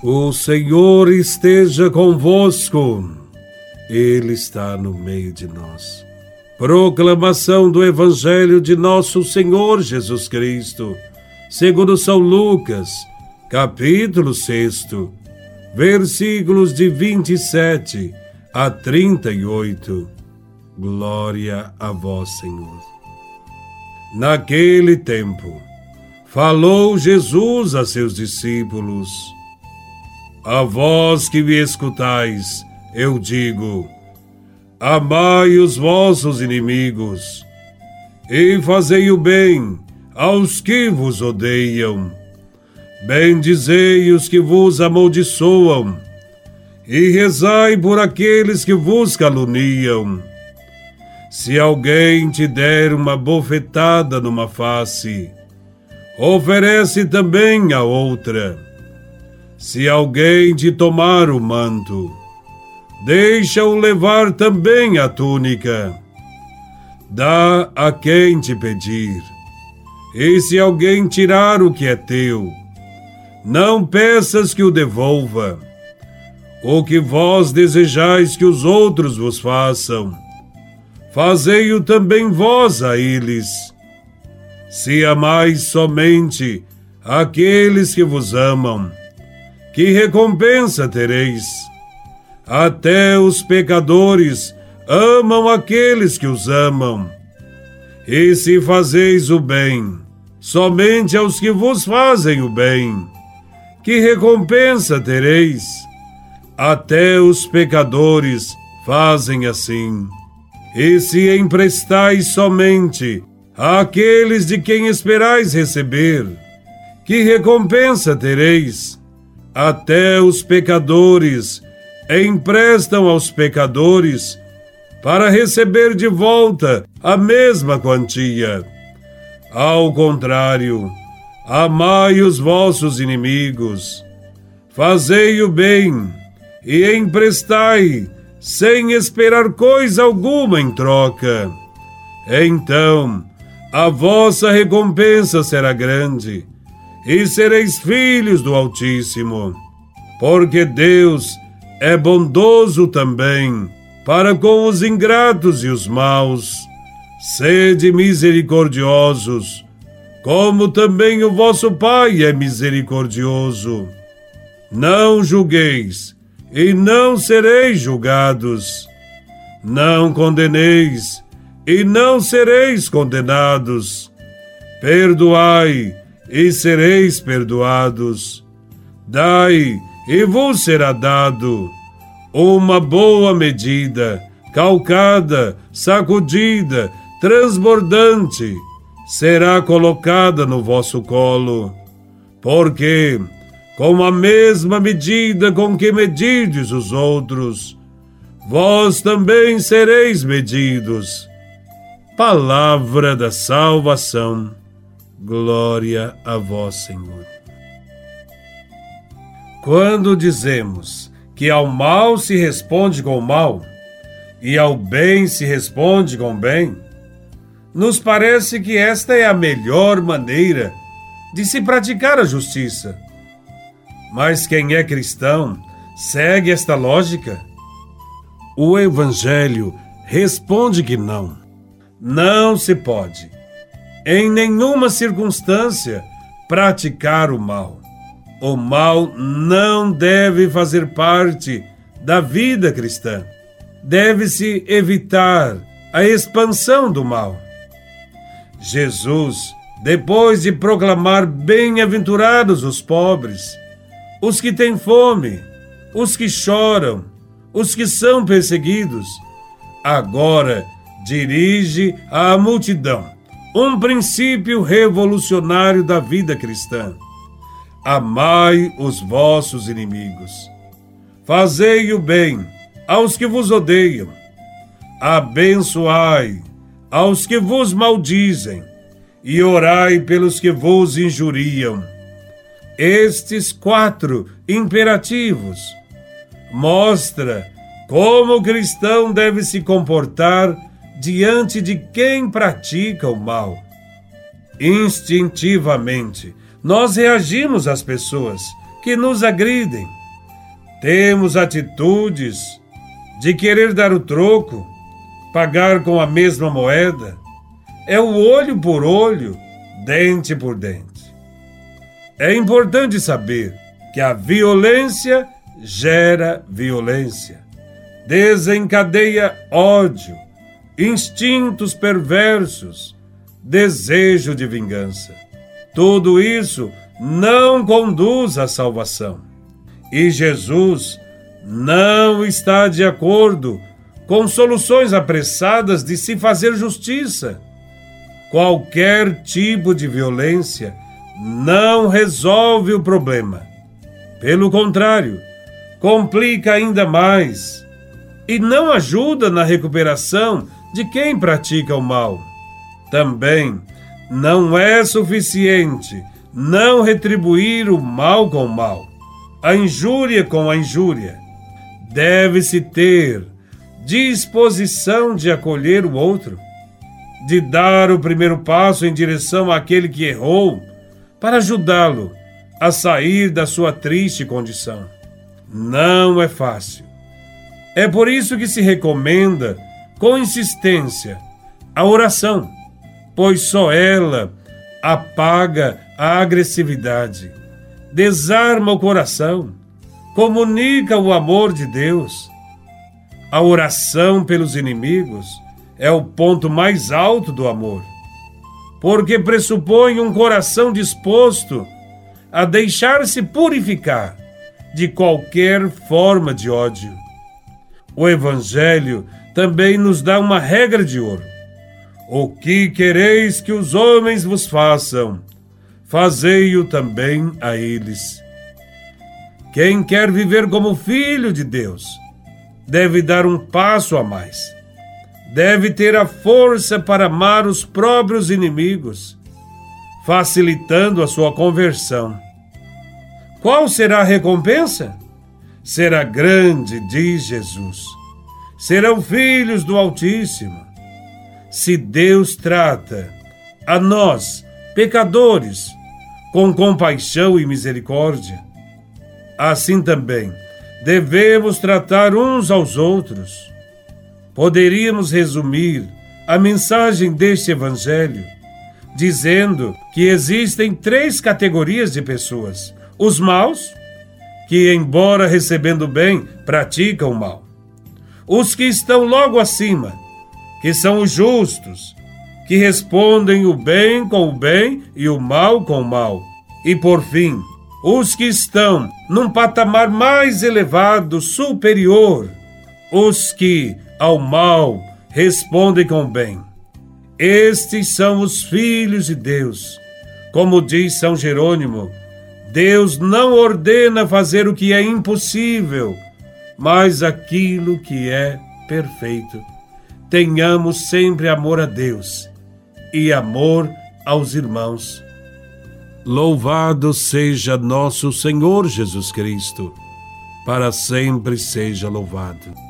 O Senhor esteja convosco, Ele está no meio de nós. Proclamação do Evangelho de Nosso Senhor Jesus Cristo, segundo São Lucas, capítulo 6, versículos de 27 a 38. Glória a Vós, Senhor. Naquele tempo, falou Jesus a seus discípulos, a vós que me escutais, eu digo: amai os vossos inimigos, e fazei o bem aos que vos odeiam. Bendizei os que vos amaldiçoam, e rezai por aqueles que vos caluniam. Se alguém te der uma bofetada numa face, oferece também a outra. Se alguém te tomar o manto, deixa-o levar também a túnica. Dá a quem te pedir. E se alguém tirar o que é teu, não peças que o devolva. O que vós desejais que os outros vos façam, fazei-o também vós a eles. Se amais somente aqueles que vos amam, que recompensa tereis? Até os pecadores amam aqueles que os amam. E se fazeis o bem, somente aos que vos fazem o bem, que recompensa tereis? Até os pecadores fazem assim. E se emprestais somente àqueles de quem esperais receber, que recompensa tereis? Até os pecadores emprestam aos pecadores para receber de volta a mesma quantia. Ao contrário, amai os vossos inimigos, fazei o bem e emprestai sem esperar coisa alguma em troca. Então, a vossa recompensa será grande e sereis filhos do Altíssimo, porque Deus é bondoso também para com os ingratos e os maus. Sede misericordiosos, como também o vosso Pai é misericordioso. Não julgueis, e não sereis julgados. Não condeneis, e não sereis condenados. Perdoai, e sereis perdoados. Dai, e vos será dado uma boa medida, calcada, sacudida, transbordante, será colocada no vosso colo. Porque, com a mesma medida com que medides os outros, vós também sereis medidos. Palavra da salvação. Glória a vós, Senhor. Quando dizemos que ao mal se responde com mal e ao bem se responde com bem, nos parece que esta é a melhor maneira de se praticar a justiça. Mas quem é cristão segue esta lógica? O Evangelho responde que não. Não se pode em nenhuma circunstância praticar o mal. O mal não deve fazer parte da vida cristã. Deve-se evitar a expansão do mal. Jesus, depois de proclamar bem-aventurados os pobres, os que têm fome, os que choram, os que são perseguidos, agora dirige à multidão um princípio revolucionário da vida cristã. Amai os vossos inimigos. Fazei o bem aos que vos odeiam. Abençoai aos que vos maldizem e orai pelos que vos injuriam. Estes quatro imperativos mostra como o cristão deve se comportar diante de quem pratica o mal. Instintivamente, nós reagimos às pessoas que nos agridem. Temos atitudes de querer dar o troco, pagar com a mesma moeda. É o olho por olho, dente por dente. É importante saber que a violência gera violência, desencadeia ódio, instintos perversos, desejo de vingança. Tudo isso não conduz à salvação. E Jesus não está de acordo com soluções apressadas de se fazer justiça. Qualquer tipo de violência não resolve o problema. Pelo contrário, complica ainda mais e não ajuda na recuperação de quem pratica o mal. Também não é suficiente não retribuir o mal com o mal, a injúria com a injúria. Deve-se ter disposição de acolher o outro, de dar o primeiro passo em direção àquele que errou, para ajudá-lo a sair da sua triste condição. Não é fácil. É por isso que se recomenda, com insistência, a oração, pois só ela apaga a agressividade, desarma o coração, comunica o amor de Deus. A oração pelos inimigos é o ponto mais alto do amor, porque pressupõe um coração disposto a deixar-se purificar de qualquer forma de ódio. O Evangelho também nos dá uma regra de ouro. O que quereis que os homens vos façam, fazei-o também a eles. Quem quer viver como filho de Deus deve dar um passo a mais. Deve ter a força para amar os próprios inimigos, facilitando a sua conversão. Qual será a recompensa? Será grande, diz Jesus. Serão filhos do Altíssimo. Se Deus trata a nós, pecadores, com compaixão e misericórdia, assim também devemos tratar uns aos outros. Poderíamos resumir a mensagem deste Evangelho dizendo que existem três categorias de pessoas os maus, que, embora recebendo bem, praticam o mal. Os que estão logo acima, que são os justos, que respondem o bem com o bem e o mal com o mal. E por fim, os que estão num patamar mais elevado, superior, os que ao mal respondem com o bem. Estes são os filhos de Deus. Como diz São Jerônimo, Deus não ordena fazer o que é impossível, mas aquilo que é perfeito. Tenhamos sempre amor a Deus e amor aos irmãos. Louvado seja nosso Senhor Jesus Cristo, para sempre seja louvado.